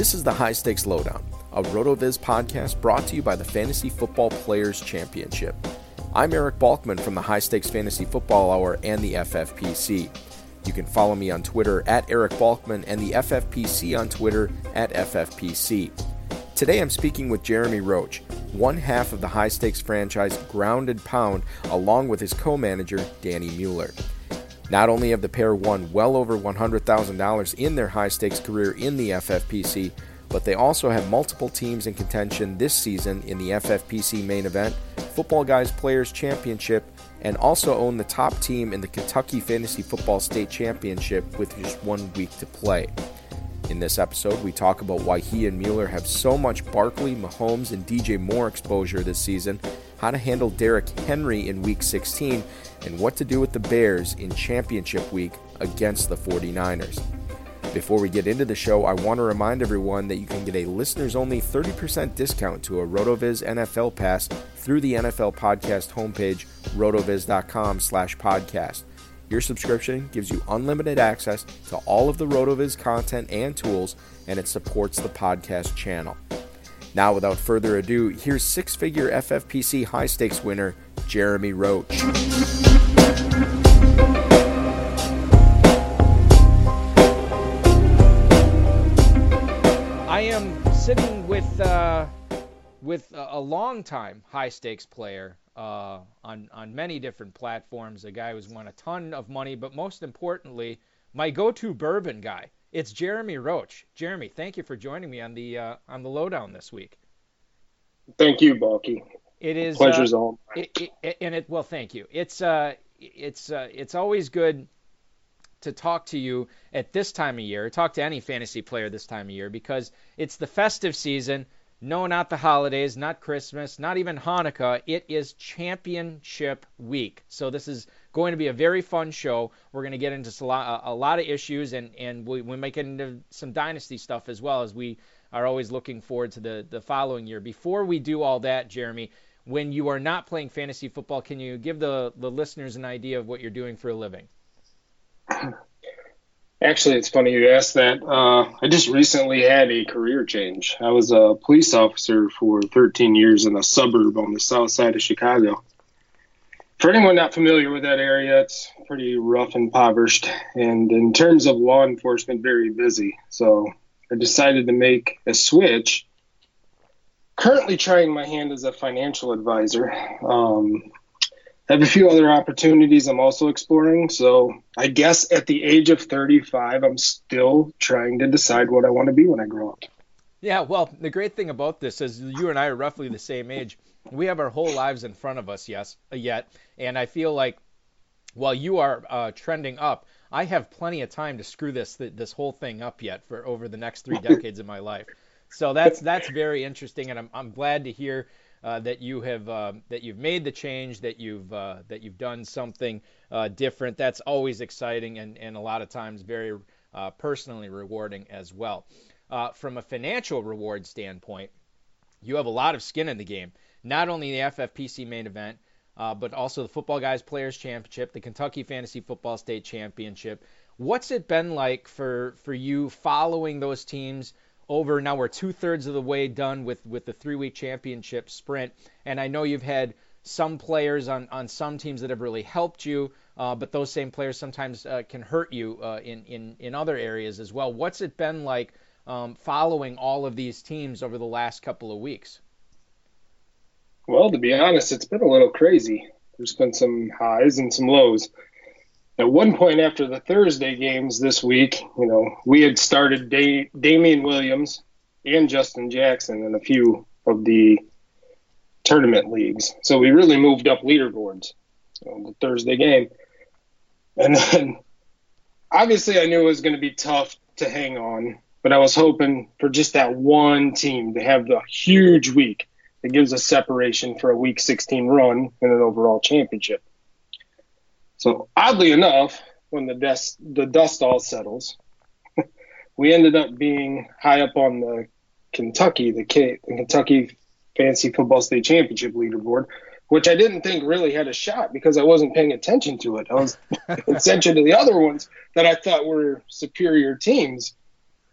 This is the High Stakes Lowdown, a RotoViz podcast brought to you by the Fantasy Football Players Championship. I'm Eric Balkman from the High Stakes Fantasy Football Hour and the FFPC. You can follow me on Twitter at Eric Balkman and the FFPC on Twitter at FFPC. Today I'm speaking with Jeremy Roach, one half of the high stakes franchise Grounded Pound, along with his co manager, Danny Mueller. Not only have the pair won well over $100,000 in their high stakes career in the FFPC, but they also have multiple teams in contention this season in the FFPC main event, Football Guys Players Championship, and also own the top team in the Kentucky Fantasy Football State Championship with just one week to play. In this episode, we talk about why he and Mueller have so much Barkley, Mahomes, and DJ Moore exposure this season, how to handle Derrick Henry in Week 16, and what to do with the Bears in Championship Week against the 49ers. Before we get into the show, I want to remind everyone that you can get a listeners only 30% discount to a RotoViz NFL pass through the NFL podcast homepage, rotoviz.com slash podcast. Your subscription gives you unlimited access to all of the RotoViz content and tools, and it supports the podcast channel. Now, without further ado, here's six figure FFPC high stakes winner, Jeremy Roach. I am sitting with uh, with a, long-time high stakes player uh, on on many different platforms. A guy who's won a ton of money, but most importantly, my go-to bourbon guy. It's Jeremy Roach. Jeremy, thank you for joining me on the uh, on the lowdown this week. Thank you, Balky. It is pleasure's uh, all mine. it, it, and it well, thank you. It's uh, it's uh, it's always good to talk to you at this time of year. Talk to any fantasy player this time of year because it's the festive season. No, not the holidays, not Christmas, not even Hanukkah. It is championship week. So this is going to be a very fun show. We're going to get into a lot, of issues, and and we, we might get into some dynasty stuff as well as we are always looking forward to the the following year. Before we do all that, Jeremy, when you are not playing fantasy football. Can you give the, the listeners an idea of what you're doing for a living? Actually, it's funny you asked that. Uh, I just recently had a career change. I was a police officer for 13 years in a suburb on the south side of Chicago. For anyone not familiar with that area, it's pretty rough and impoverished, and in terms of law enforcement, very busy. So I decided to make a switch. Currently trying my hand as a financial advisor. Um, I have a few other opportunities I'm also exploring. So I guess at the age of 35, I'm still trying to decide what I want to be when I grow up. Yeah, well, the great thing about this is you and I are roughly the same age. We have our whole lives in front of us, yes, yet, and I feel like while you are uh, trending up, I have plenty of time to screw this this whole thing up yet for over the next three decades of my life. So that's that's very interesting, and I'm I'm glad to hear uh, that you have uh, that you've made the change, that you've uh, that you've done something uh, different. That's always exciting and, and a lot of times very uh, personally rewarding as well. From a financial reward standpoint, you have a lot of skin in the game. Not only the FFPC main event, but also the Football Guys Players Championship, the Kentucky Fantasy Football State Championship. What's it been like for for you following those teams? over. Now we're two thirds of the way done with with the three week championship sprint, and I know you've had some players on on some teams that have really helped you, uh, but those same players sometimes uh, can hurt you uh, in in in other areas as well. What's it been like um, following all of these teams over the last couple of weeks? Well, to be honest, it's been a little crazy. There's been some highs and some lows at one point after the Thursday games this week, you know, we had started da- Damien Williams and Justin Jackson in a few of the tournament leagues. So we really moved up leaderboards on the Thursday game. And then obviously I knew it was going to be tough to hang on, but I was hoping for just that one team to have the huge week that gives us separation for a week 16 run in an overall championship. So oddly enough, when the dust the dust all settles, we ended up being high up on the Kentucky the, K, the Kentucky Fantasy Football State Championship leaderboard, which I didn't think really had a shot because I wasn't paying attention to it. I was attention to the other ones that I thought were superior teams.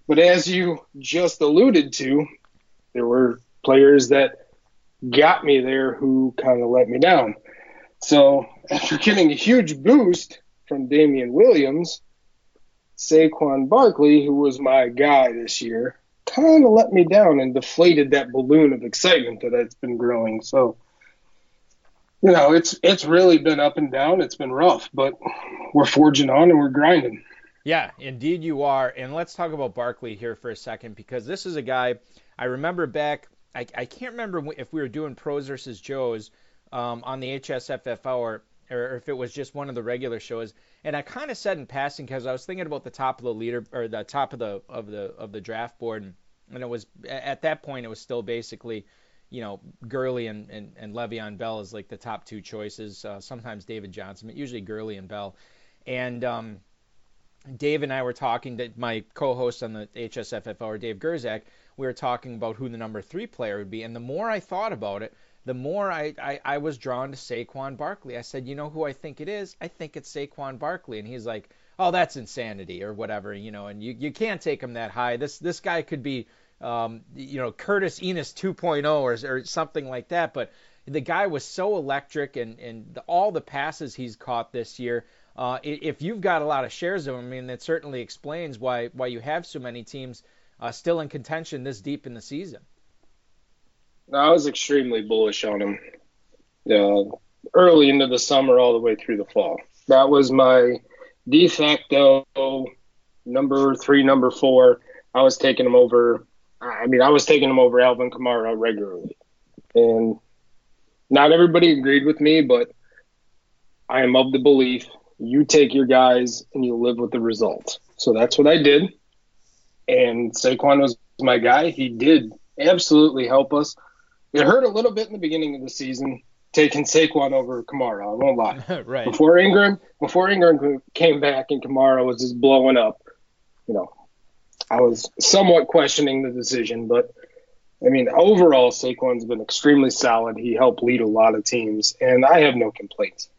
But as you just alluded to, there were players that got me there who kind of let me down. So after getting a huge boost from Damien Williams, Saquon Barkley, who was my guy this year, kind of let me down and deflated that balloon of excitement that it's been growing. So, you know, it's it's really been up and down. It's been rough, but we're forging on and we're grinding. Yeah, indeed you are. And let's talk about Barkley here for a second because this is a guy I remember back. I, I can't remember if we were doing pros versus Joes um, on the HSFF hour, or if it was just one of the regular shows. And I kind of said in passing because I was thinking about the top of the leader or the top of the of the of the draft board, and, and it was at that point it was still basically, you know, Gurley and, and, and Le'Veon Bell is like the top two choices. Uh, sometimes David Johnson, but usually Gurley and Bell. And um, Dave and I were talking to my co-host on the HSFF hour, Dave Gerzak. We were talking about who the number three player would be, and the more I thought about it, the more I, I, I was drawn to Saquon Barkley. I said, you know who I think it is? I think it's Saquon Barkley. And he's like, oh, that's insanity or whatever, you know, and you, you can't take him that high. This this guy could be, um, you know, Curtis Enis 2.0 or, or something like that. But the guy was so electric and, and the, all the passes he's caught this year. Uh, if you've got a lot of shares of him, I mean, that certainly explains why why you have so many teams uh, still in contention this deep in the season. I was extremely bullish on him. Uh, early into the summer, all the way through the fall. That was my de facto number three, number four. I was taking him over. I mean, I was taking him over Alvin Kamara regularly, and not everybody agreed with me, but I am of the belief you take your guys and you live with the results. So that's what I did. And Saquon was my guy. He did absolutely help us. It hurt a little bit in the beginning of the season taking Saquon over Kamara. I won't lie. right. Before Ingram, before Ingram came back and Kamara was just blowing up, you know, I was somewhat questioning the decision, but I mean, overall, Saquon's been extremely solid. He helped lead a lot of teams, and I have no complaints.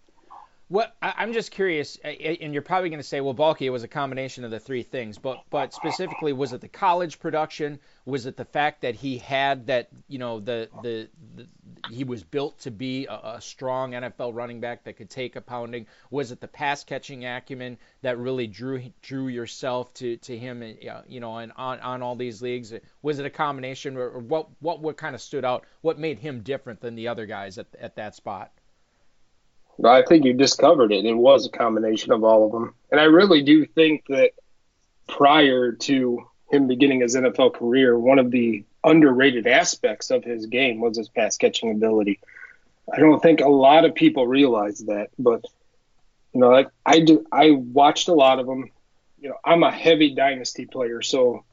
What I'm just curious, and you're probably going to say, well, Balky, it was a combination of the three things, but but specifically, was it the college production? Was it the fact that he had that, you know, the the, the he was built to be a, a, strong NFL running back that could take a pounding? Was it the pass catching acumen that really drew drew yourself to to him, you know, and on on all these leagues? Was it a combination, or, or what what what kind of stood out? What made him different than the other guys at at that spot? I think you discovered it. It was a combination of all of them. And I really do think that prior to him beginning his NFL career, one of the underrated aspects of his game was his pass catching ability. I don't think a lot of people realize that, but you know, like I do, I watched a lot of them. You know, I'm a heavy dynasty player, so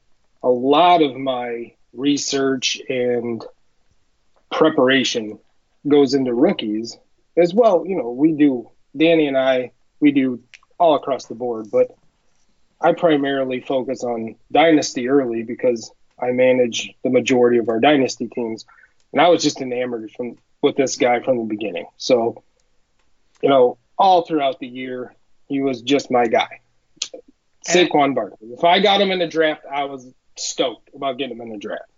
a lot of my research and preparation goes into rookies as well, you know, we do Danny and I we do all across the board, but I primarily focus on dynasty early because I manage the majority of our dynasty teams, and I was just enamored from with this guy from the beginning. So, you know, all throughout the year, he was just my guy. Saquon Barkley. If I got him in the draft, I was stoked about getting him in the draft.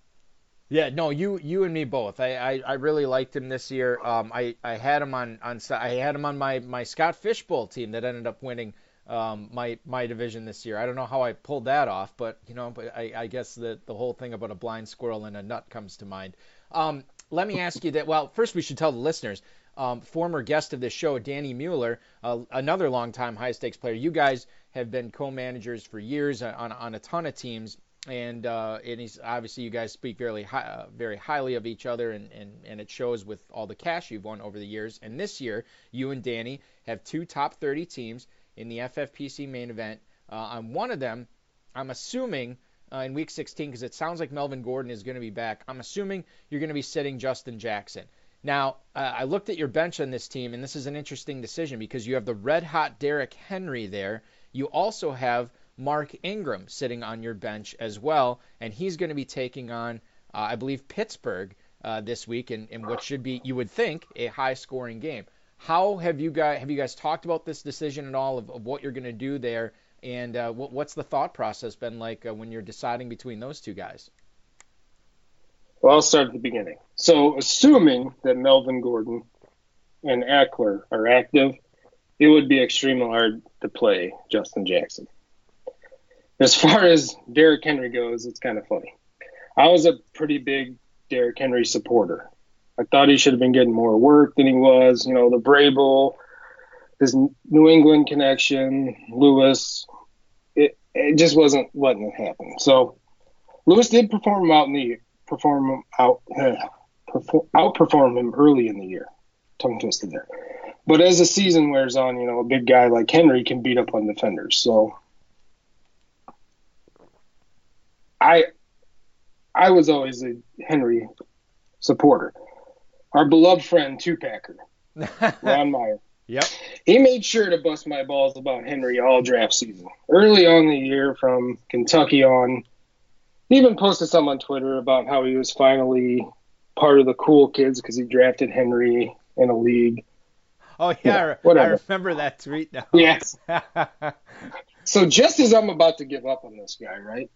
Yeah, no, you you and me both. I, I, I really liked him this year. Um, I, I had him on, on I had him on my, my Scott Fishbowl team that ended up winning um, my my division this year. I don't know how I pulled that off, but you know, but I, I guess the the whole thing about a blind squirrel and a nut comes to mind. Um, let me ask you that. Well, first we should tell the listeners. Um, former guest of this show, Danny Mueller, uh, another longtime high stakes player. You guys have been co-managers for years on, on a ton of teams and uh, and he's obviously you guys speak very high, uh, very highly of each other, and, and and it shows with all the cash you've won over the years. And this year, you and Danny have two top 30 teams in the FFPC main event. Uh, on one of them, I'm assuming uh, in Week 16, because it sounds like Melvin Gordon is going to be back. I'm assuming you're going to be sitting Justin Jackson. Now, uh, I looked at your bench on this team, and this is an interesting decision because you have the red hot Derrick Henry there. You also have Mark Ingram sitting on your bench as well, and he's going to be taking on, uh, I believe, Pittsburgh uh, this week in, in what should be, you would think, a high-scoring game. How have you guys have you guys talked about this decision at all of, of what you're going to do there, and uh, what, what's the thought process been like uh, when you're deciding between those two guys? Well, I'll start at the beginning. So, assuming that Melvin Gordon and Ekeler are active, it would be extremely hard to play Justin Jackson. As far as Derrick Henry goes, it's kind of funny. I was a pretty big Derrick Henry supporter. I thought he should have been getting more work than he was. You know, the Vrabel, his New England connection, Lewis, it, it just wasn't letting it happen. So Lewis did perform out in the perform out uh, perform, outperform him early in the year. Tongue twisted there. But as the season wears on, you know, a big guy like Henry can beat up on defenders. So I I was always a Henry supporter. Our beloved friend Tupacker, Ron Meyer. Yep. He made sure to bust my balls about Henry all draft season. Early on the year from Kentucky on, he even posted some on Twitter about how he was finally part of the cool kids because he drafted Henry in a league. Oh yeah, yeah I remember that tweet now. Yes. so just as I'm about to give up on this guy, right?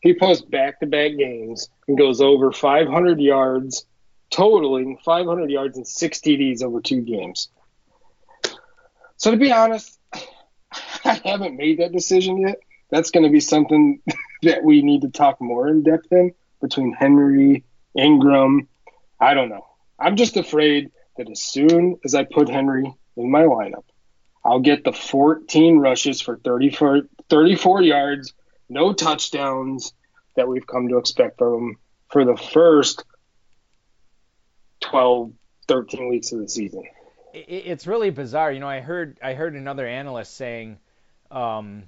He posts back to back games and goes over 500 yards, totaling 500 yards and six TDs over two games. So to be honest, I haven't made that decision yet. That's going to be something that we need to talk more in depth in between Henry, Ingram. I don't know. I'm just afraid that as soon as I put Henry in my lineup, I'll get the 14 rushes for 34, 34 yards no touchdowns that we've come to expect from him for the first 12, 13 weeks of the season. It's really bizarre. You know, I heard I heard another analyst saying, um,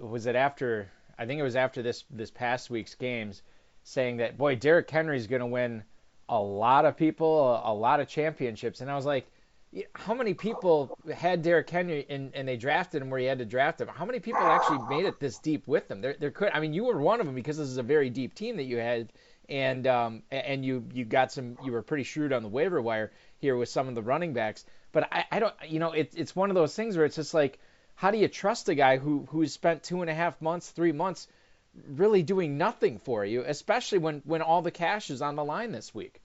was it after? I think it was after this this past week's games, saying that boy, Derrick Henry's going to win a lot of people a lot of championships, and I was like, how many people had Derrick Henry and, and they drafted him where he had to draft him? How many people actually made it this deep with them? There, there could. I mean, you were one of them because this is a very deep team that you had, and um, and you you got some you were pretty shrewd on the waiver wire here with some of the running backs. But I, I don't you know it, it's one of those things where it's just like how do you trust a guy who who's spent two and a half months, three months, really doing nothing for you, especially when when all the cash is on the line this week.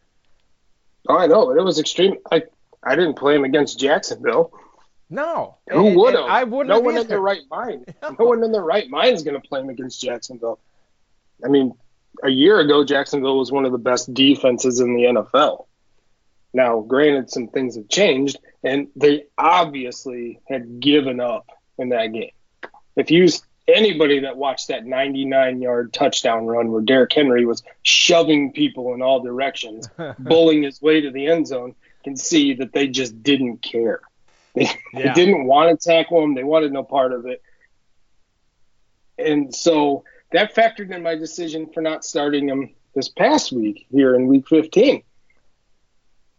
Oh, I know it was extreme. I I didn't play him against Jacksonville. No. Who would have? I wouldn't. No one either. in their right mind. No. no one in their right mind is going to play him against Jacksonville. I mean, a year ago, Jacksonville was one of the best defenses in the NFL. Now, granted, some things have changed, and they obviously had given up in that game. If you anybody that watched that 99 yard touchdown run where Derrick Henry was shoving people in all directions, bullying his way to the end zone, can see that they just didn't care. They, yeah. they didn't want to tackle him. They wanted no part of it. And so that factored in my decision for not starting him this past week here in week 15.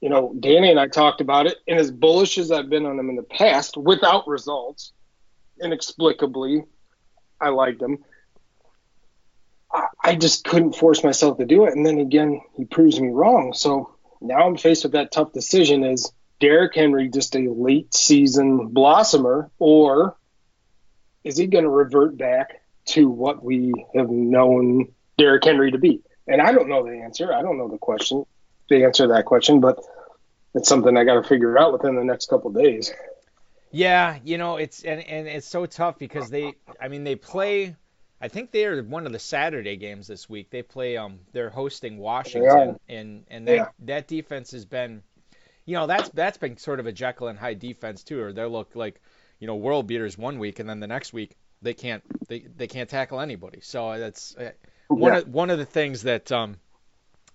You know, Danny and I talked about it, and as bullish as I've been on him in the past without results, inexplicably, I liked him. I just couldn't force myself to do it. And then again, he proves me wrong. So now I'm faced with that tough decision is Derrick Henry just a late season blossomer, or is he going to revert back to what we have known Derrick Henry to be? And I don't know the answer. I don't know the question, the answer to that question, but it's something I got to figure out within the next couple days. Yeah, you know, it's and, and it's so tough because they I mean they play I think they're one of the Saturday games this week. They play um they're hosting Washington and and that yeah. that defense has been you know, that's that's been sort of a Jekyll and Hyde defense too, or they look like, you know, world beaters one week and then the next week they can't they, they can't tackle anybody. So that's uh, one yeah. of one of the things that um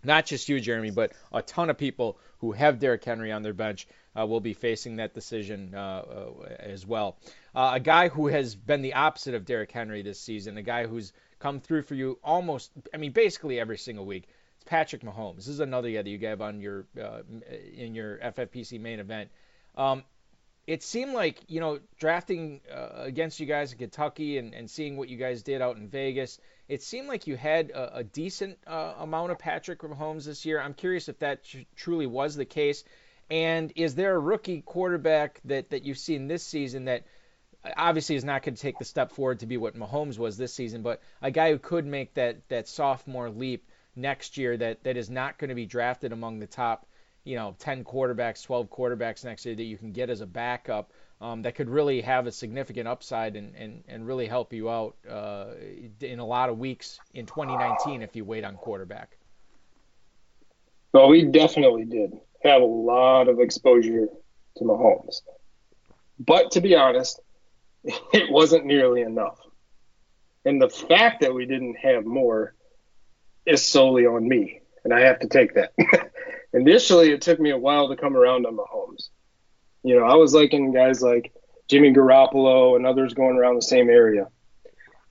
not just you, Jeremy, but a ton of people who have Derrick Henry on their bench uh, will be facing that decision uh, uh, as well. Uh, a guy who has been the opposite of Derrick Henry this season, a guy who's come through for you almost, I mean, basically every single week. It's Patrick Mahomes. This is another guy that you gave on your uh, in your FFPC main event. Um, it seemed like you know drafting uh, against you guys in Kentucky and, and seeing what you guys did out in Vegas. It seemed like you had a, a decent uh, amount of Patrick Mahomes this year. I'm curious if that tr- truly was the case. And is there a rookie quarterback that, that you've seen this season that obviously is not going to take the step forward to be what Mahomes was this season, but a guy who could make that, that sophomore leap next year that, that is not going to be drafted among the top, you know, 10 quarterbacks, 12 quarterbacks next year that you can get as a backup um, that could really have a significant upside and, and, and really help you out uh, in a lot of weeks in 2019 if you wait on quarterback? Well, we definitely did have a lot of exposure to Mahomes. But to be honest, it wasn't nearly enough. And the fact that we didn't have more is solely on me, and I have to take that. Initially, it took me a while to come around on Mahomes. You know, I was liking guys like Jimmy Garoppolo and others going around the same area.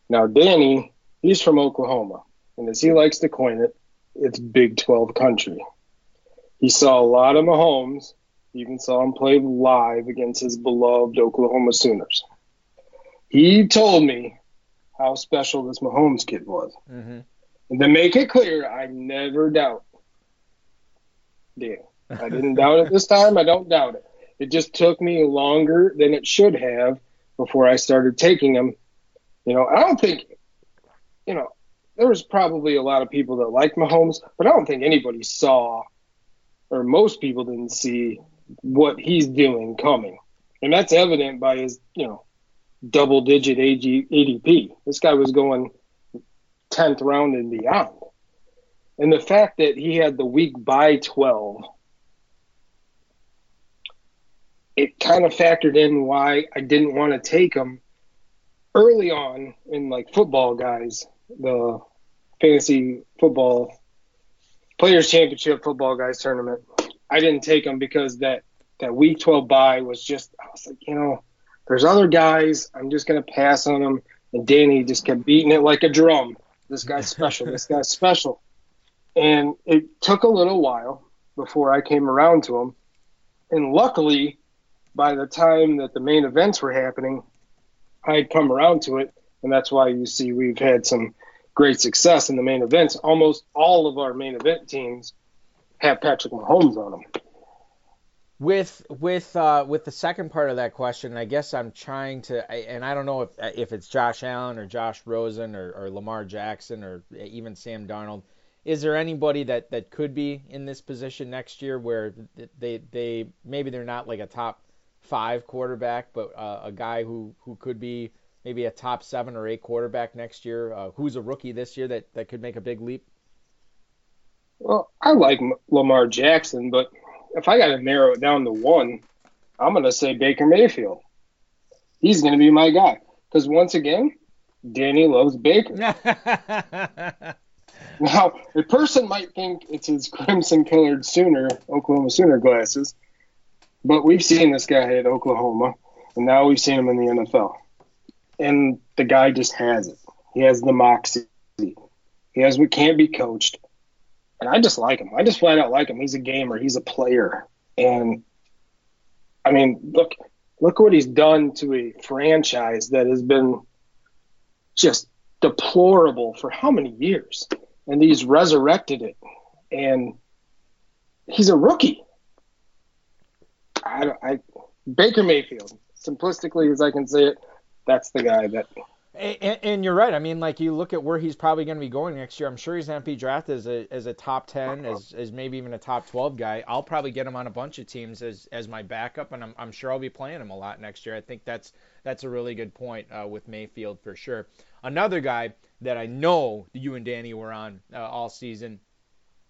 Now, Danny, he's from Oklahoma, and as he likes to coin it, it's Big 12 country. He saw a lot of Mahomes. even saw him play live against his beloved Oklahoma Sooners. He told me how special this Mahomes kid was. Mm-hmm. And to make it clear, I never doubt. Yeah, I didn't doubt it this time. I don't doubt it. It just took me longer than it should have before I started taking him. You know, I don't think, you know, there was probably a lot of people that liked Mahomes, but I don't think anybody saw or most people didn't see what he's doing coming. And that's evident by his, you know, double digit ADP. This guy was going 10th round and beyond. And the fact that he had the week by 12, it kind of factored in why I didn't want to take him early on in like football guys, the fantasy football Players Championship football guys tournament. I didn't take him because that that week 12 bye was just I was like, you know, there's other guys. I'm just gonna pass on them. And Danny just kept beating it like a drum. This guy's special. this guy's special. And it took a little while before I came around to him. And luckily, by the time that the main events were happening, I had come around to it. And that's why you see we've had some great success in the main events. Almost all of our main event teams have Patrick Mahomes on them. With with uh, with the second part of that question, I guess I'm trying to, and I don't know if if it's Josh Allen or Josh Rosen or, or Lamar Jackson or even Sam Darnold. Is there anybody that, that could be in this position next year where they they maybe they're not like a top five quarterback, but uh, a guy who, who could be maybe a top seven or eight quarterback next year, uh, who's a rookie this year that, that could make a big leap? Well, I like Lamar Jackson, but if I got to narrow it down to one, I'm going to say Baker Mayfield. He's going to be my guy because once again, Danny loves Baker. now, a person might think it's his crimson-colored Sooner Oklahoma Sooner glasses, but we've seen this guy at Oklahoma, and now we've seen him in the NFL, and the guy just has it. He has the moxie. He has what can't be coached and I just like him. I just flat out like him. He's a gamer. He's a player, and I mean, look, look what he's done to a franchise that has been just deplorable for how many years, and he's resurrected it, and he's a rookie. I, I Baker Mayfield, simplistically as I can say it, that's the guy that and, and, you're right. I mean, like you look at where he's probably going to be going next year. I'm sure he's going to be drafted as a as a top ten, as, as maybe even a top 12 guy. I'll probably get him on a bunch of teams as as my backup, and I'm, I'm sure I'll be playing him a lot next year. I think that's that's a really good point uh, with Mayfield for sure. Another guy that I know you and Danny were on uh, all season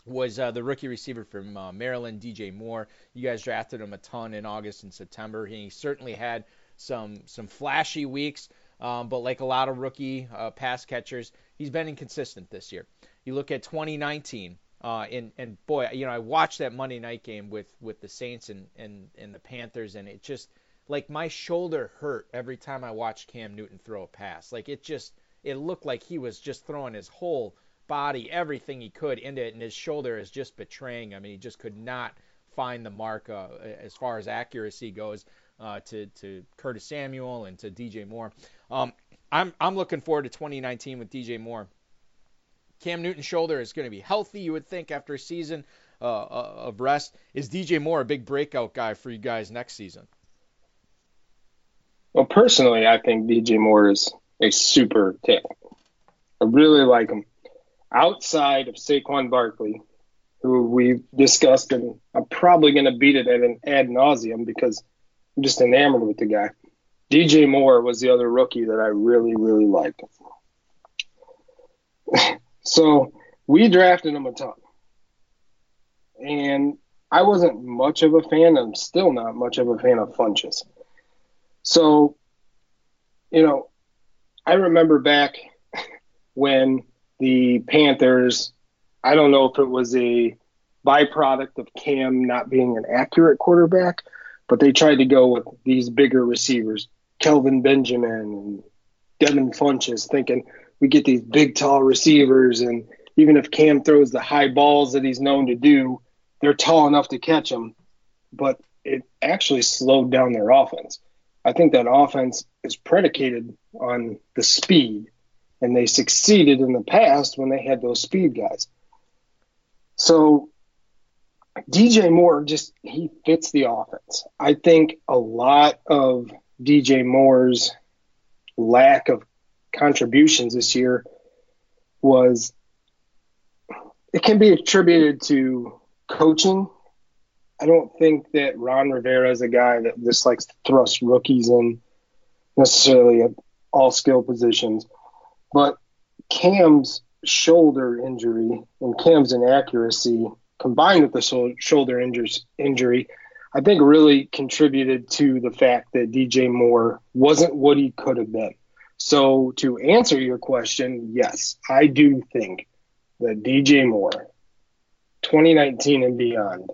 was uh, the rookie receiver from uh, Maryland, DJ Moore. You guys drafted him a ton in August and September. He certainly had some some flashy weeks. Um, but like a lot of rookie uh, pass catchers, he's been inconsistent this year. You look at 2019, uh, and and boy, you know, I watched that Monday night game with with the Saints and and and the Panthers, and it just like my shoulder hurt every time I watched Cam Newton throw a pass. Like it just it looked like he was just throwing his whole body, everything he could into it, and his shoulder is just betraying him, and he just could not find the mark uh, as far as accuracy goes uh, to to Curtis Samuel and to DJ Moore. Um, I'm I'm looking forward to 2019 with DJ Moore. Cam Newton's shoulder is going to be healthy, you would think, after a season uh, uh of rest. Is DJ Moore a big breakout guy for you guys next season? Well, personally, I think DJ Moore is a super talent. I really like him. Outside of Saquon Barkley, who we've discussed, and I'm probably going to beat it at an ad nauseum because I'm just enamored with the guy. DJ Moore was the other rookie that I really, really liked. so we drafted him a ton. And I wasn't much of a fan. I'm still not much of a fan of Funchess. So, you know, I remember back when the Panthers, I don't know if it was a byproduct of Cam not being an accurate quarterback, but they tried to go with these bigger receivers, Kelvin Benjamin and Devin Funchess, thinking we get these big, tall receivers, and even if Cam throws the high balls that he's known to do, they're tall enough to catch them. But it actually slowed down their offense. I think that offense is predicated on the speed, and they succeeded in the past when they had those speed guys. So DJ Moore just he fits the offense. I think a lot of DJ Moore's lack of contributions this year was it can be attributed to coaching. I don't think that Ron Rivera is a guy that just likes to thrust rookies in necessarily at all skill positions. But Cam's shoulder injury and Cam's inaccuracy combined with the shoulder injury I think really contributed to the fact that DJ Moore wasn't what he could have been. So to answer your question, yes, I do think that DJ Moore, 2019 and beyond,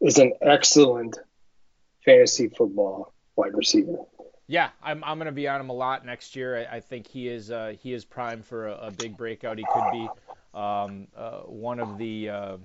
is an excellent fantasy football wide receiver. Yeah, I'm, I'm going to be on him a lot next year. I, I think he is uh, he is primed for a, a, big breakout. He could be um, uh, one of the uh,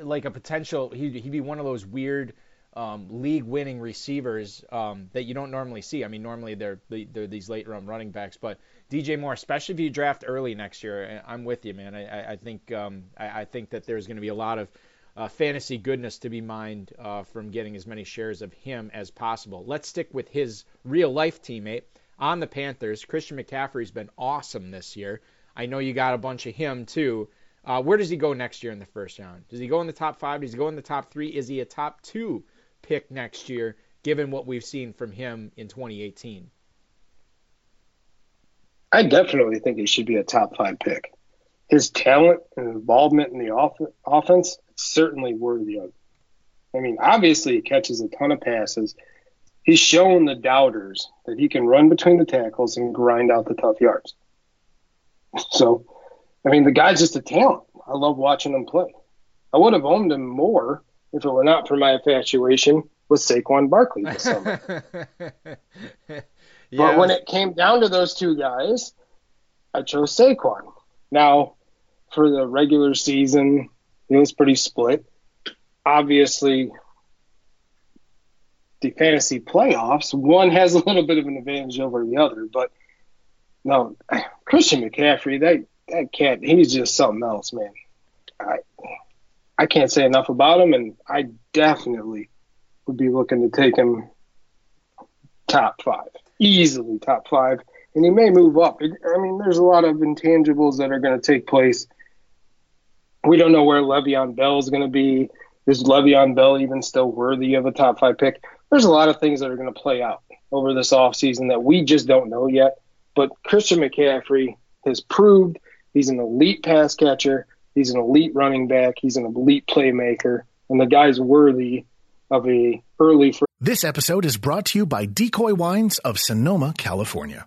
like a potential. He'd, he'd be one of those weird um, league-winning receivers um, that you don't normally see. I mean, normally they're they're these late-round running backs, but DJ Moore, especially if you draft early next year, I'm with you, man. I, I think um, I, I, think that there's going to be a lot of uh, fantasy goodness to be mined uh, from getting as many shares of him as possible. Let's stick with his real-life teammate on the Panthers. Christian McCaffrey's been awesome this year. I know you got a bunch of him too. Uh, where does he go next year in the first round? Does he go in the top five? Does he go in the top three? Is he a top two pick next year, given what we've seen from him in 2018? I definitely think he should be a top five pick. His talent and involvement in the off- offense certainly worthy of. I mean, obviously he catches a ton of passes. He's shown the doubters that he can run between the tackles and grind out the tough yards. So, I mean, the guy's just a talent. I love watching him play. I would have owned him more if it were not for my infatuation with Saquon Barkley this summer. yes. But when it came down to those two guys, I chose Saquon. Now, for the regular season, it was pretty split. Obviously, the fantasy playoffs, one has a little bit of an advantage over the other. But no, Christian McCaffrey, that that cat, he's just something else, man. I I can't say enough about him, and I definitely would be looking to take him top five, easily top five, and he may move up. I mean, there's a lot of intangibles that are going to take place. We don't know where Le'Veon Bell is going to be. Is Le'Veon Bell even still worthy of a top five pick? There's a lot of things that are going to play out over this offseason that we just don't know yet. But Christian McCaffrey has proved he's an elite pass catcher. He's an elite running back. He's an elite playmaker, and the guy's worthy of a early. This episode is brought to you by Decoy Wines of Sonoma, California.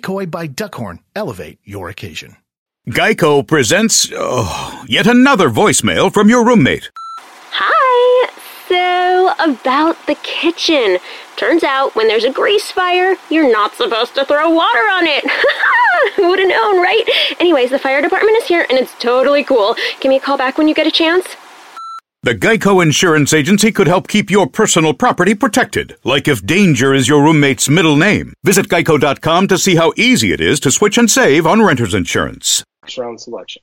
by Duckhorn elevate your occasion. Geico presents oh, yet another voicemail from your roommate. Hi. So, about the kitchen. Turns out when there's a grease fire, you're not supposed to throw water on it. Who would have known, right? Anyways, the fire department is here and it's totally cool. Give me a call back when you get a chance. The Geico Insurance Agency could help keep your personal property protected, like if danger is your roommate's middle name. Visit geico.com to see how easy it is to switch and save on renter's insurance. Round selection.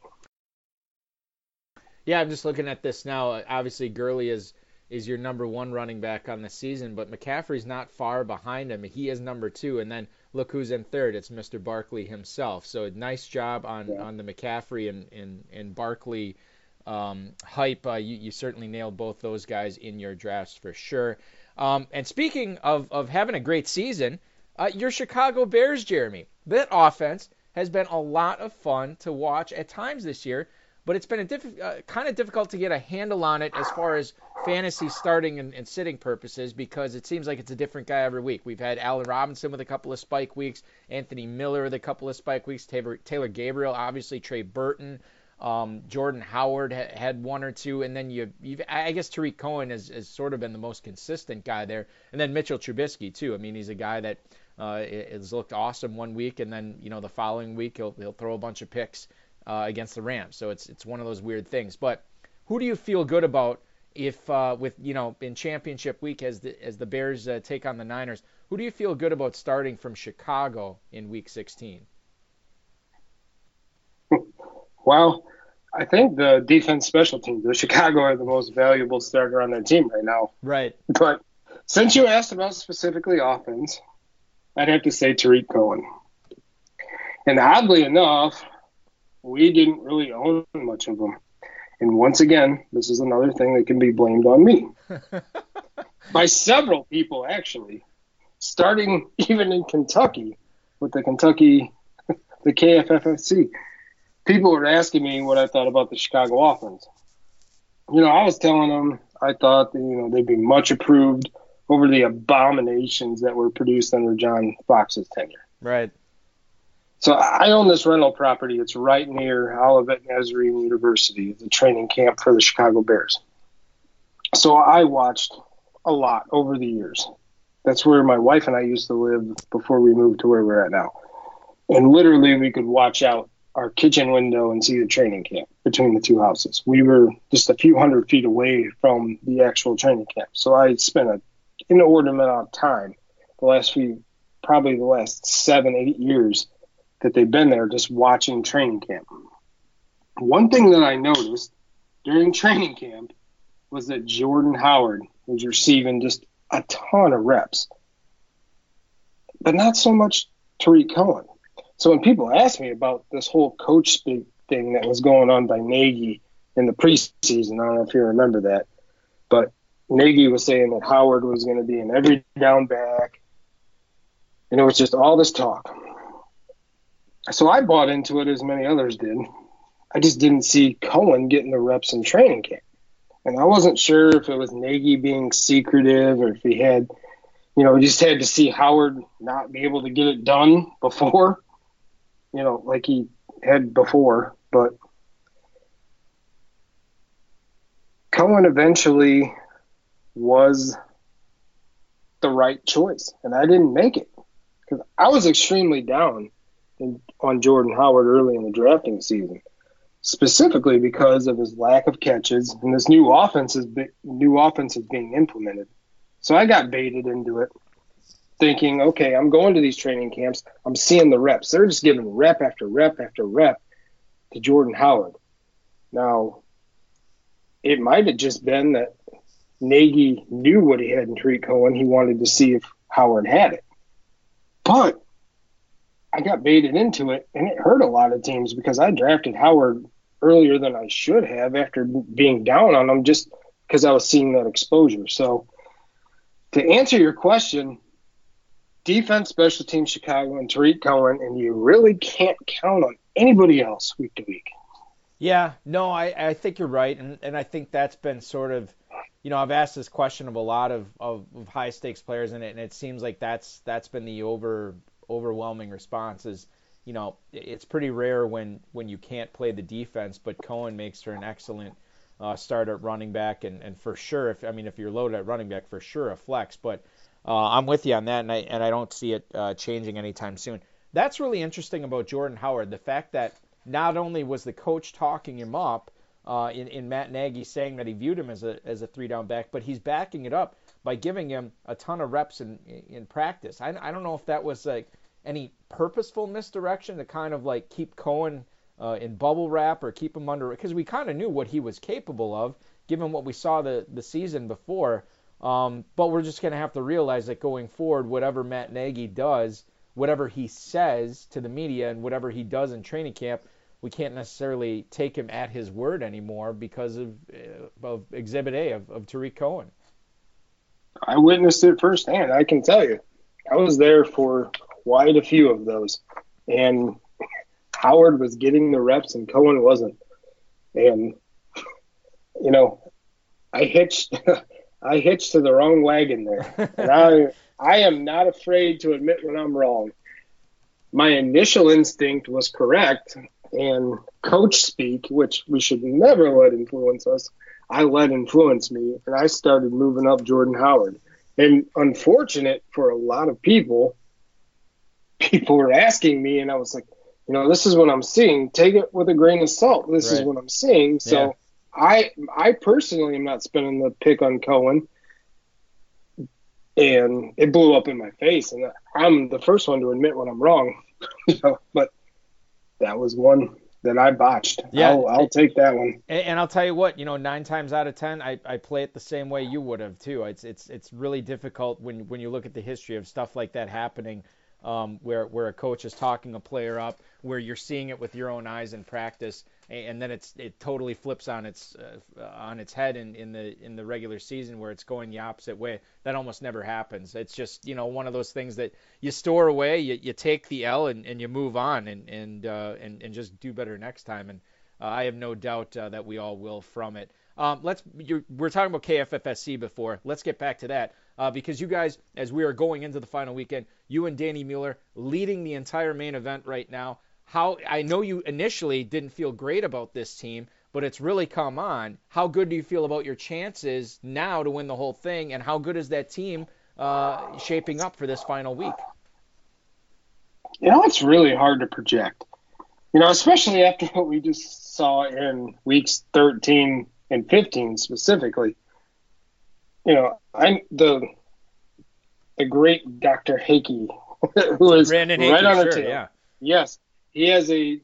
Yeah, I'm just looking at this now. Obviously, Gurley is is your number one running back on the season, but McCaffrey's not far behind him. He is number two, and then look who's in third. It's Mr. Barkley himself. So a nice job on, yeah. on the McCaffrey and, and, and Barkley um, hype. Uh, you, you, certainly nailed both those guys in your drafts for sure. Um, and speaking of, of having a great season, uh, your Chicago Bears, Jeremy, that offense has been a lot of fun to watch at times this year, but it's been a diff- uh, kind of difficult to get a handle on it as far as fantasy starting and, and, sitting purposes because it seems like it's a different guy every week. We've had Allen Robinson with a couple of spike weeks, Anthony Miller with a couple of spike weeks, Taylor, Taylor Gabriel, obviously Trey Burton. Um, Jordan Howard ha- had one or two, and then you, I guess Tarik Cohen has, has sort of been the most consistent guy there, and then Mitchell Trubisky too. I mean, he's a guy that uh, has looked awesome one week, and then you know the following week he'll he'll throw a bunch of picks uh, against the Rams. So it's it's one of those weird things. But who do you feel good about if uh, with you know in championship week as the as the Bears uh, take on the Niners? Who do you feel good about starting from Chicago in Week 16? Well, I think the defense special teams, the Chicago are the most valuable starter on their team right now. Right. But since you asked about specifically offense, I'd have to say Tarik Cohen. And oddly enough, we didn't really own much of them. And once again, this is another thing that can be blamed on me. By several people, actually. Starting even in Kentucky with the Kentucky, the KFFC people were asking me what I thought about the Chicago offense. You know, I was telling them I thought that, you know they'd be much improved over the abominations that were produced under John Fox's tenure. Right. So I own this rental property. It's right near Olivet Nazarene University, the training camp for the Chicago Bears. So I watched a lot over the years. That's where my wife and I used to live before we moved to where we're at now. And literally, we could watch out our kitchen window and see the training camp between the two houses. We were just a few hundred feet away from the actual training camp. So I spent an inordinate amount of time the last few, probably the last seven, eight years that they've been there just watching training camp. One thing that I noticed during training camp was that Jordan Howard was receiving just a ton of reps, but not so much Tarik Cohen. So when people ask me about this whole coach speak thing that was going on by Nagy in the preseason, I don't know if you remember that, but Nagy was saying that Howard was going to be an every down back. And it was just all this talk. So I bought into it as many others did. I just didn't see Cohen getting the reps in training camp. And I wasn't sure if it was Nagy being secretive or if he had, you know, just had to see Howard not be able to get it done before, you know, like he had before. But Cohen eventually was the right choice, and I didn't make it because I was extremely down in, on Jordan Howard early in the drafting season, specifically because of his lack of catches and this new offense is new offense is being implemented. So I got baited into it, thinking, okay, I'm going to these training camps. I'm seeing the reps. They're just giving rep after rep after rep to Jordan Howard. Now, it might have just been that Nagy knew what he had in Tarik Cohen. He wanted to see if Howard had it. But I got baited into it, and it hurt a lot of teams because I drafted Howard earlier than I should have after being down on him just because I was seeing that exposure. So, to answer your question, defense, special team, Chicago, and Tarik Cohen, and you really can't count on anybody else week to week. Yeah, no, I, I think you're right, and, and I think that's been sort of, you know, I've asked this question of a lot of, of, of high stakes players, and it, and it seems like that's that's been the over overwhelming response is, you know, it's pretty rare when when you can't play the defense, but Cohen makes for an excellent uh, start at running back, and, and for sure, if I mean if you're loaded at running back, for sure a flex. But uh, I'm with you on that, and I and I don't see it uh, changing anytime soon. That's really interesting about Jordan Howard, the fact that not only was the coach talking him up. Uh, in, in Matt Nagy saying that he viewed him as a as a three down back, but he's backing it up by giving him a ton of reps in in practice. I, I don't know if that was like any purposeful misdirection to kind of like keep Cohen uh, in bubble wrap or keep him under because we kind of knew what he was capable of given what we saw the the season before. Um, but we're just going to have to realize that going forward, whatever Matt Nagy does, whatever he says to the media, and whatever he does in training camp, we can't necessarily take him at his word anymore because of, uh, of Exhibit A of, of Tarik Cohen. I witnessed it firsthand. I can tell you, I was there for quite a few of those. And Howard was getting the reps and Cohen wasn't. And you know, I hitched I hitched to the wrong wagon there. And I I am not afraid to admit when I'm wrong. My initial instinct was correct and coach speak, which we should never let influence us, I let influence me and I started moving up Jordan Howard. And unfortunate for a lot of people, people were asking me, and I was like, you know, this is what I'm seeing. Take it with a grain of salt. This right. is what I'm seeing. So. I I personally am not spending the pick on Cohen. And it blew up in my face, and I'm the first one to admit when I'm wrong. you know, but that was one that I botched. Yeah, I'll, I'll take that one. And, and, I'll tell you what, you know, nine times out of ten, I, I play it the same way you would have too. It's it's it's really difficult when when you look at the history of stuff like that happening um, where where a coach is talking a player up, where you're seeing it with your own eyes in practice, and then it's it totally flips on its uh, on its head in, in the in the regular season where it's going the opposite way. That almost never happens. It's just you know one of those things that you store away, you, you take the L and, and you move on and and uh, and and just do better next time. And uh, I have no doubt uh, that we all will from it. Um, let's we're talking about KFFSC before. Let's get back to that uh, because you guys, as we are going into the final weekend, you and Danny Mueller leading the entire main event right now. How I know you initially didn't feel great about this team, but it's really come on. How good do you feel about your chances now to win the whole thing, and how good is that team uh, shaping up for this final week? You know, it's really hard to project. You know, especially after what we just saw in weeks 13 and 15 specifically. You know, I'm the the great Dr. Hickey, who is Brandon right Hickey, on sure, our tail. yeah. Yes, he has a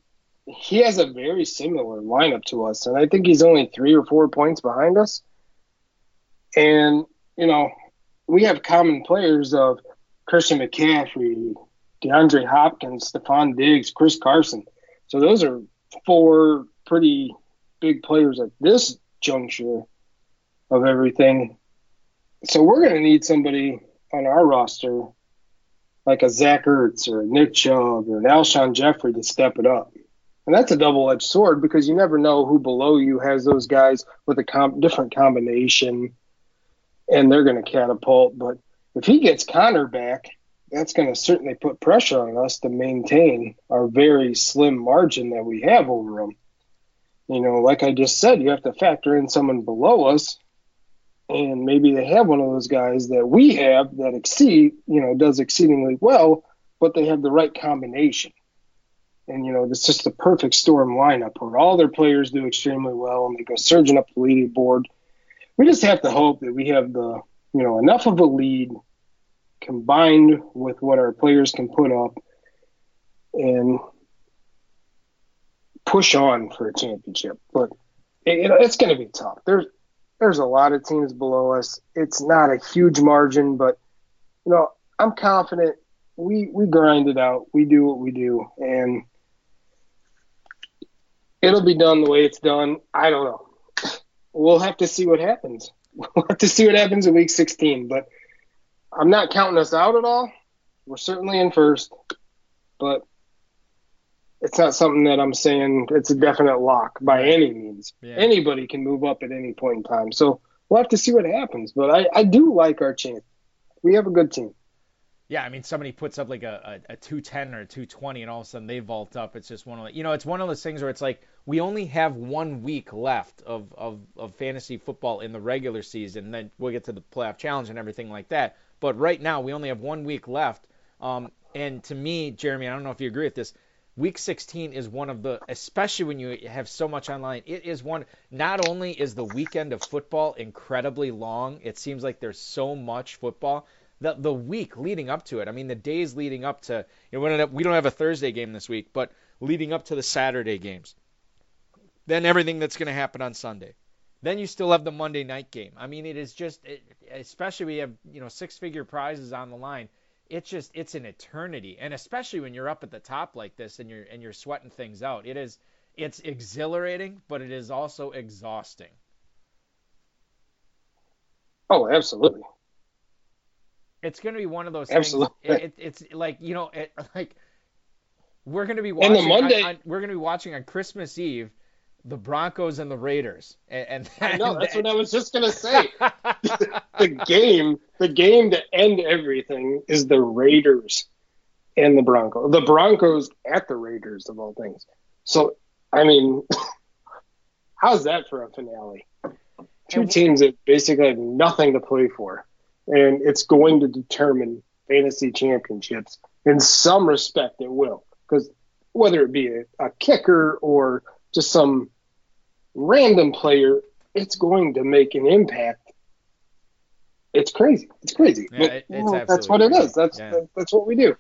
he has a very similar lineup to us, and I think he's only three or four points behind us. And you know, we have common players of Christian McCaffrey, DeAndre Hopkins, Stefon Diggs, Chris Carson. So those are four pretty big players at this juncture of everything. So we're going to need somebody on our roster like a Zach Ertz or a Nick Chubb or an Alshon Jeffery to step it up. And that's a double-edged sword because you never know who below you has those guys with a com- different combination, and they're going to catapult. But if he gets Connor back, that's going to certainly put pressure on us to maintain our very slim margin that we have over them. You know, like I just said, you have to factor in someone below us, and maybe they have one of those guys that we have that exceed, you know, does exceedingly well, but they have the right combination. And you know, it's just the perfect storm lineup where all their players do extremely well and they go surging up the leaderboard. We just have to hope that we have the, you know, enough of a lead combined with what our players can put up and push on for a championship. But it, it's going to be tough. There's there's a lot of teams below us. It's not a huge margin, but you know I'm confident we we grind it out. We do what we do, and it'll be done the way it's done. I don't know. We'll have to see what happens. We'll have to see what happens in week 16, but I'm not counting us out at all. We're certainly in first, but it's not something that I'm saying it's a definite lock by any means. Yeah. Anybody can move up at any point in time. So we'll have to see what happens. But I, I do like our chance. We have a good team. Yeah, I mean, somebody puts up like a, a, a 210 or a 220, and all of a sudden they vault up. It's just one of the, you know, it's one of those things where it's like we only have one week left of, of, of fantasy football in the regular season. Then we'll get to the playoff challenge and everything like that. But right now, we only have one week left. Um, and to me, Jeremy, I don't know if you agree with this. Week 16 is one of the, especially when you have so much online, it is one. Not only is the weekend of football incredibly long, it seems like there's so much football. The, the week leading up to it, I mean, the days leading up to, you know, we don't have, a Thursday game this week, but leading up to the Saturday games. Then everything that's going to happen on Sunday. Then you still have the Monday night game. I mean, it is just, it, especially we have, you know, six figure prizes on the line. It's just, it's an eternity. And especially when you're up at the top like this and you're, and you're sweating things out, it is, it's exhilarating, but it is also exhausting. Oh, absolutely. It's going to be one of those Absolutely. things. It, it, it's like, you know, it, like we're going to be watching, the Monday- on, on, we're going to be watching on Christmas Eve, the Broncos and the Raiders. And, and I know that's what I was just gonna say. the game, the game to end everything is the Raiders and the Broncos. The Broncos at the Raiders of all things. So, I mean, how's that for a finale? Two teams that basically have nothing to play for, and it's going to determine fantasy championships in some respect. It will, because whether it be a, a kicker or just some random player, it's going to make an impact. It's crazy. It's crazy. Yeah, But, it- it's know, that's what it absolutely. That's. Yeah. that, that's what we do.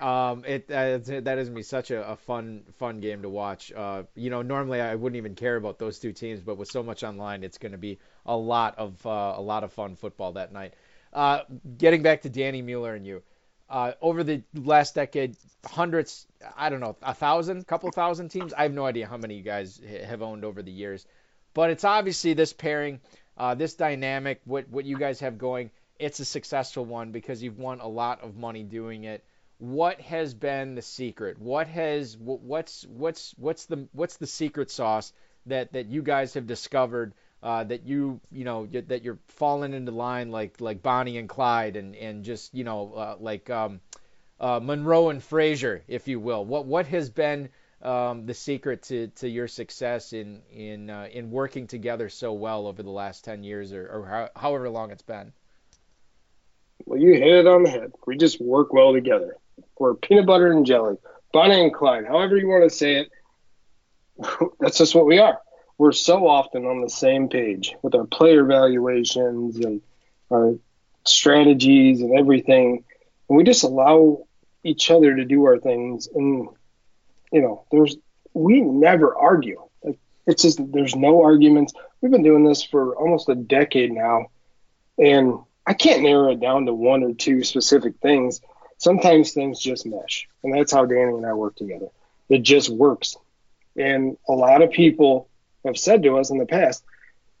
Um, it that is gonna be such a, a fun fun game to watch. Uh, you know, normally I wouldn't even care about those two teams, but with so much online, it's gonna be a lot of uh, a lot of fun football that night. Uh, getting back to Danny Mueller and you, uh, over the last decade, hundreds, I don't know, a thousand, couple thousand teams. I have no idea how many you guys have owned over the years, but it's obviously this pairing, uh, this dynamic, what what you guys have going. It's a successful one because you've won a lot of money doing it what has been the secret? What has what's what's what's the what's the secret sauce that that you guys have discovered uh, that you you know that you're falling into line like like Bonnie and Clyde and and just you know uh, like um, uh, Monroe and Frazier, if you will. What what has been um, the secret to, to your success in in uh, in working together so well over the last ten years or, or how, however long it's been? Well, you hit it on the head. We just work well together. We're peanut butter and jelly, Bonnie and Clyde, however you want to say it. That's just what we are we're so often on the same page with our player valuations and our strategies and everything. And we just allow each other to do our things. And, you know, there's, we never argue. Like, it's just, there's no arguments. We've been doing this for almost a decade now. And I can't narrow it down to one or two specific things. Sometimes things just mesh. And that's how Danny and I work together. It just works. And a lot of people have said to us in the past,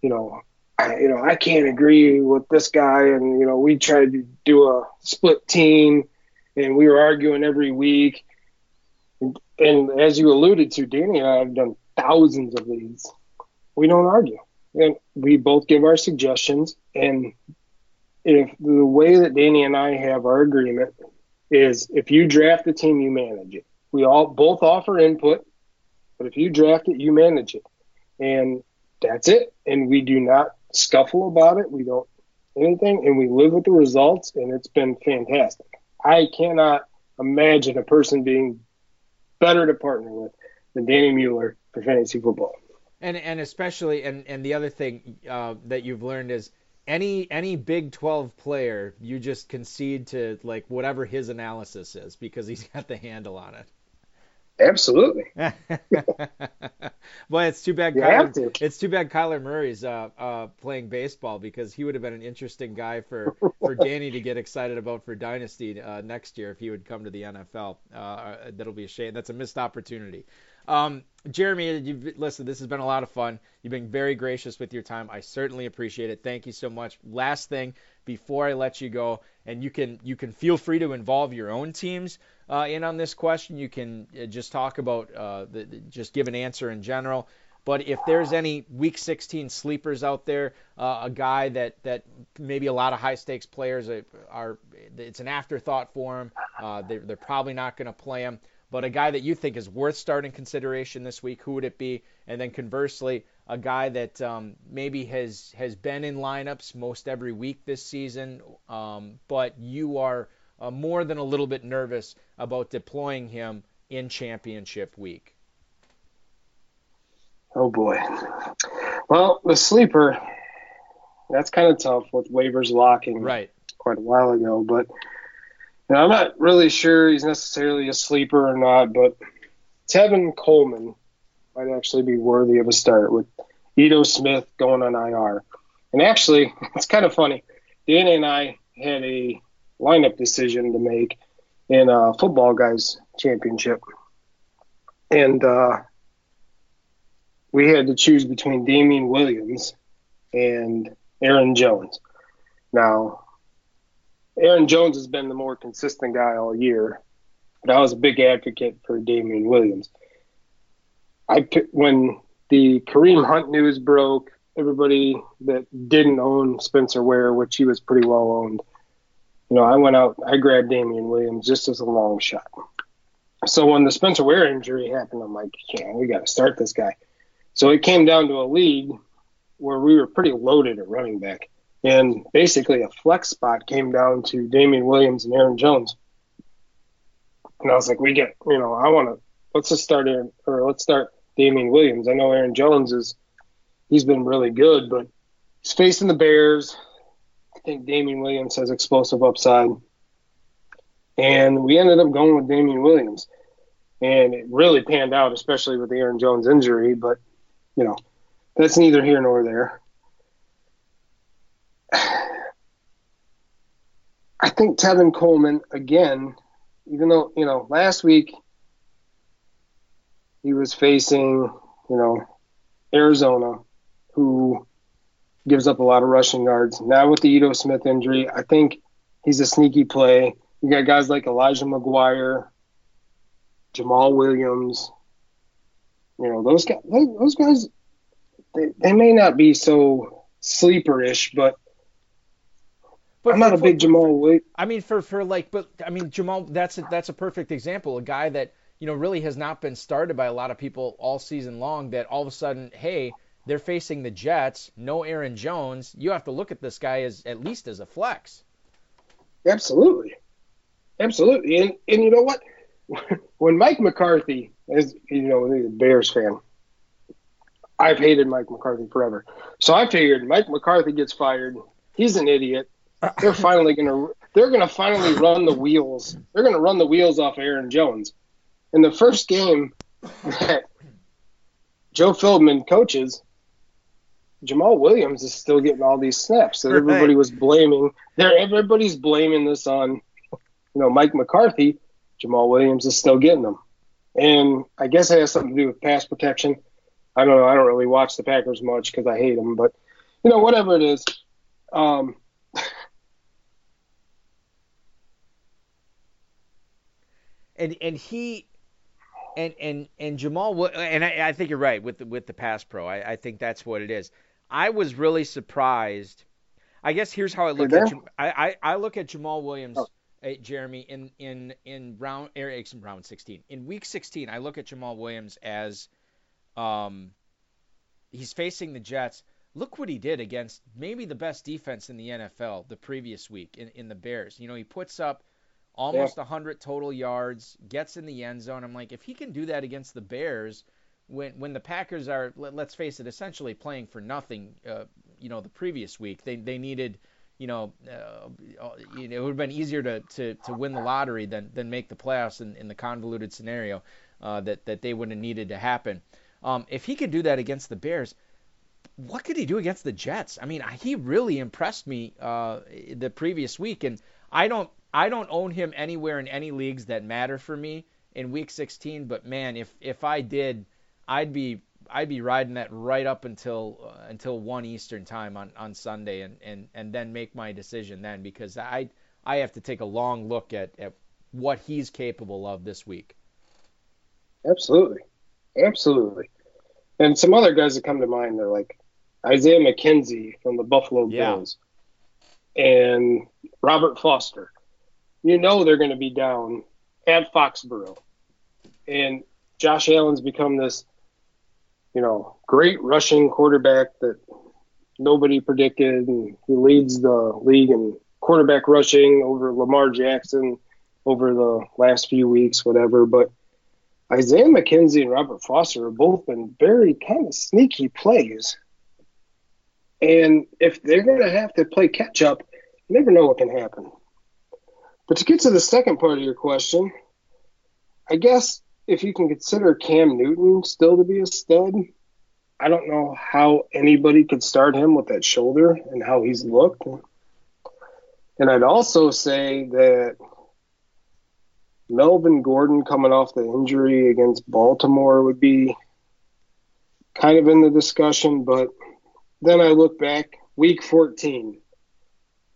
you know, I, you know, I can't agree with this guy, and you know, we tried to do a split team, and we were arguing every week. And, and as you alluded to, Danny and I have done thousands of these. We don't argue, and we both give our suggestions. And if the way that Danny and I have our agreement is, if you draft the team, you manage it. We all both offer input, but if you draft it, you manage it and that's it. And we do not scuffle about it. We don't anything, and we live with the results, and it's been fantastic. I cannot imagine a person being better to partner with than Danny Mueller for fantasy football. And and especially and and the other thing uh, that you've learned is any any Big 12 player, you just concede to like whatever his analysis is because he's got the handle on it. Absolutely. well, it's too bad. Kyler, it's too bad Kyler Murray's uh, uh, playing baseball because he would have been an interesting guy for, for Danny to get excited about for Dynasty uh, next year if he would come to the NFL. Uh, uh, that'll be a shame. That's a missed opportunity. Um, Jeremy, you've, listen, this has been a lot of fun. You've been very gracious with your time. I certainly appreciate it. Thank you so much. Last thing before I let you go, and you can you can feel free to involve your own teams uh, in on this question. You can uh, just talk about uh, the, just give an answer in general. But if there's any Week 16 sleepers out there, uh, a guy that that maybe a lot of high stakes players are, are it's an afterthought for him. Uh, they're, they're probably not going to play him. But a guy that you think is worth starting consideration this week, who would it be? And then conversely, a guy that um, maybe has has been in lineups most every week this season, um, but you are uh, more than a little bit nervous about deploying him in championship week? Oh boy. Well, the sleeper, that's kind of tough with waivers locking right quite a while ago, but I'm not really sure he's necessarily a sleeper or not, but Tevin Coleman might actually be worthy of a start with Ito Smith going on IR. And actually, it's kind of funny. Danny and I had a lineup decision to make in a football guys championship, and uh, we had to choose between Damien Williams and Aaron Jones. Now, Aaron Jones has been the more consistent guy all year, but I was a big advocate for Damien Williams. I when the Kareem Hunt news broke, everybody that didn't own Spencer Ware, which he was pretty well owned, you know, I went out, I grabbed Damien Williams just as a long shot. So when the Spencer Ware injury happened, I'm like, yeah, we got to start this guy. So it came down to a league where we were pretty loaded at running back. And basically, a flex spot came down to Damien Williams and Aaron Jones. And I was like, we get, you know, I want to, let's just start Aaron, or let's start Damien Williams. I know Aaron Jones is, he's been really good, but he's facing the Bears I think Damien Williams has explosive upside. And we ended up going with Damien Williams. And it really panned out, especially with the Aaron Jones injury. But, you know, that's neither here nor there. I think Tevin Coleman, again, even though, you know, last week he was facing, you know, Arizona, who gives up a lot of rushing yards. Now with the Ito Smith injury, I think he's a sneaky play. You got guys like Elijah McGuire, Jamaal Williams. You know those guys. Those guys they, they may not be so sleeperish, but, But I'm not a big Jamaal Williams. I mean, for for like, but I mean, Jamaal, that's a, that's a perfect example. A guy that you know really has not been started by a lot of people all season long. That all of a sudden, hey, they're facing the Jets, no Aaron Jones. You have to look at this guy as at least as a flex. Absolutely. Absolutely. And and you know what? When Mike McCarthy is you know, a Bears fan. I've hated Mike McCarthy forever. So I figured Mike McCarthy gets fired. He's an idiot. They're finally gonna they're gonna finally run the wheels. They're gonna run the wheels off Aaron Jones. In the first game that Joe Feldman coaches, Jamaal Williams is still getting all these snaps. So everybody was blaming there everybody's blaming this on you know Mike McCarthy. Jamaal Williams is still getting them. And I guess it has something to do with pass protection. I don't know. I don't really watch the Packers much because I hate them, but you know, whatever it is. Um, and and he and and and Jamaal and I, I think you're right with the, with the pass pro. I, I think that's what it is. I was really surprised. I guess here's how I look at? Jam- I, I I look at Jamaal Williams, Oh. uh, Jeremy in in in round er, in round 16 in week 16. I look at Jamaal Williams as um he's facing the Jets. Look what he did against maybe the best defense in the NFL the previous week in, in the Bears. You know, he puts up almost 100 total yards, gets in the end zone. I'm like, if he can do that against the Bears, when when the Packers are, let, let's face it, essentially playing for nothing, uh, you know, the previous week, they they needed, you know, uh, know, it would have been easier to, to, to win the lottery than than make the playoffs in, in the convoluted scenario uh, that that they would have needed to happen. Um, if he could do that against the Bears, what could he do against the Jets? I mean, he really impressed me uh, the previous week, and I don't I don't own him anywhere in any leagues that matter for me in Week 16. But man, if if I did, I'd be I'd be riding that right up until uh, until one Eastern time on, on Sunday, and, and and then make my decision then because I I have to take a long look at, at what he's capable of this week. absolutely, absolutely. And some other guys that come to mind are like Isaiah McKenzie from the Buffalo Yeah. Bills and Robert Foster. You know they're going to be down at Foxborough, and Josh Allen's become this, you know, great rushing quarterback that nobody predicted, and he leads the league in quarterback rushing over Lamar Jackson over the last few weeks, whatever. But Isaiah McKenzie and Robert Foster have both been very kind of sneaky plays. And if they're going to have to play catch up, you never know what can happen. But to get to the second part of your question, I guess if you can consider Cam Newton still to be a stud, I don't know how anybody could start him with that shoulder and how he's looked. And I'd also say that Melvin Gordon coming off the injury against Baltimore would be kind of in the discussion, but then I look back, week 14,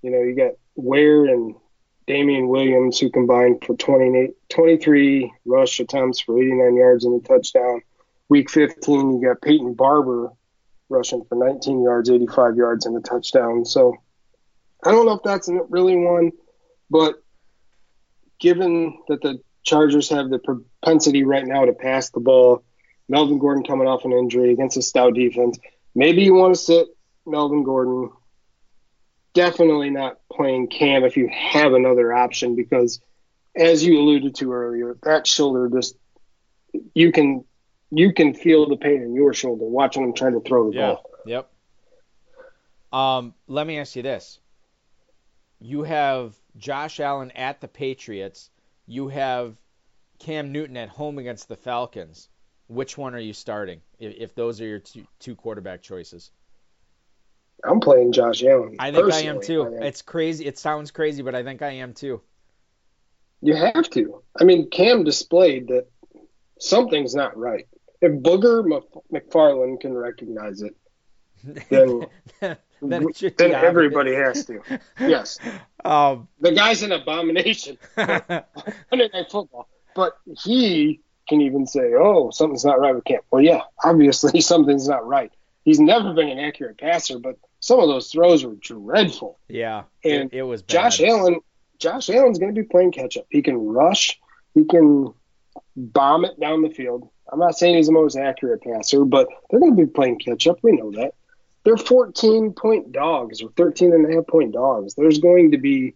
you know, you got Ware and Damien Williams who combined for 28, 23 rush attempts for 89 yards and a touchdown. Week 15, you got Peyton Barber rushing for 19 yards, 85 yards and a touchdown. So I don't know if that's really one, but given that the Chargers have the propensity right now to pass the ball, Melvin Gordon coming off an injury against a stout defense, maybe you want to sit Melvin Gordon. Definitely not playing Cam if you have another option because, as you alluded to earlier, that shoulder just you can you can feel the pain in your shoulder watching him trying to throw the ball. Yep. Um, let me ask you this. You have Josh Allen at the Patriots. You have Cam Newton at home against the Falcons. Which one are you starting if, if those are your two, two quarterback choices? I'm playing Josh Allen. I think I am too. I It's crazy. It sounds crazy, but I think I am too. You have to. I mean, Cam displayed that something's not right. If Booger McFarland can recognize it, then then then everybody has to. Yes, Um, the guy's an abomination. Monday Night Football, but he can even say, "Oh, something's not right with Cam." Well, yeah, obviously something's not right. he's never been an accurate passer, but some of those throws were dreadful. Yeah, and it, it was. Bad. Josh Allen. Josh Allen's going to be playing catch up. He can rush. He can bomb it down the field. I'm not saying he's the most accurate passer, but they're going to be playing catch up. We know that. They're 14 point dogs or 13 and a half point dogs. There's going to be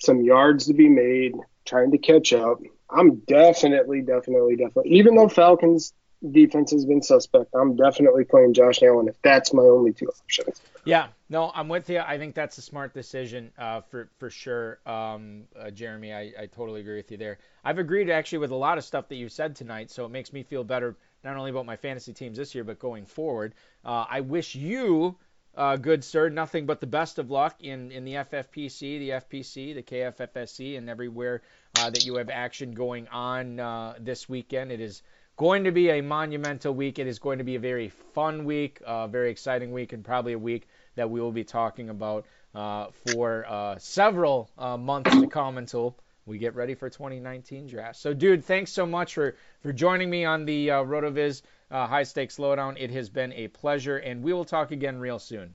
some yards to be made trying to catch up. I'm definitely, definitely, definitely, even though Falcons defense has been suspect. I'm definitely playing Josh Allen if that's my only two options. Yeah, no, I'm with you. I think that's a smart decision uh, for for sure, um, uh, Jeremy. I, I totally agree with you there. I've agreed actually with a lot of stuff that you said tonight, so it makes me feel better not only about my fantasy teams this year but going forward. Uh, I wish you. Uh, good sir, nothing but the best of luck in, in the FFPC, the FPC, the KFFSC, and everywhere uh, that you have action going on uh, this weekend. It is going to be a monumental week. It is going to be a very fun week, a very exciting week, and probably a week that we will be talking about uh, for uh, several uh, months to come until we get ready for 2019 draft. So, dude, thanks so much for, for joining me on the uh, RotoViz uh, High Stakes Lowdown. It has been a pleasure, and we will talk again real soon.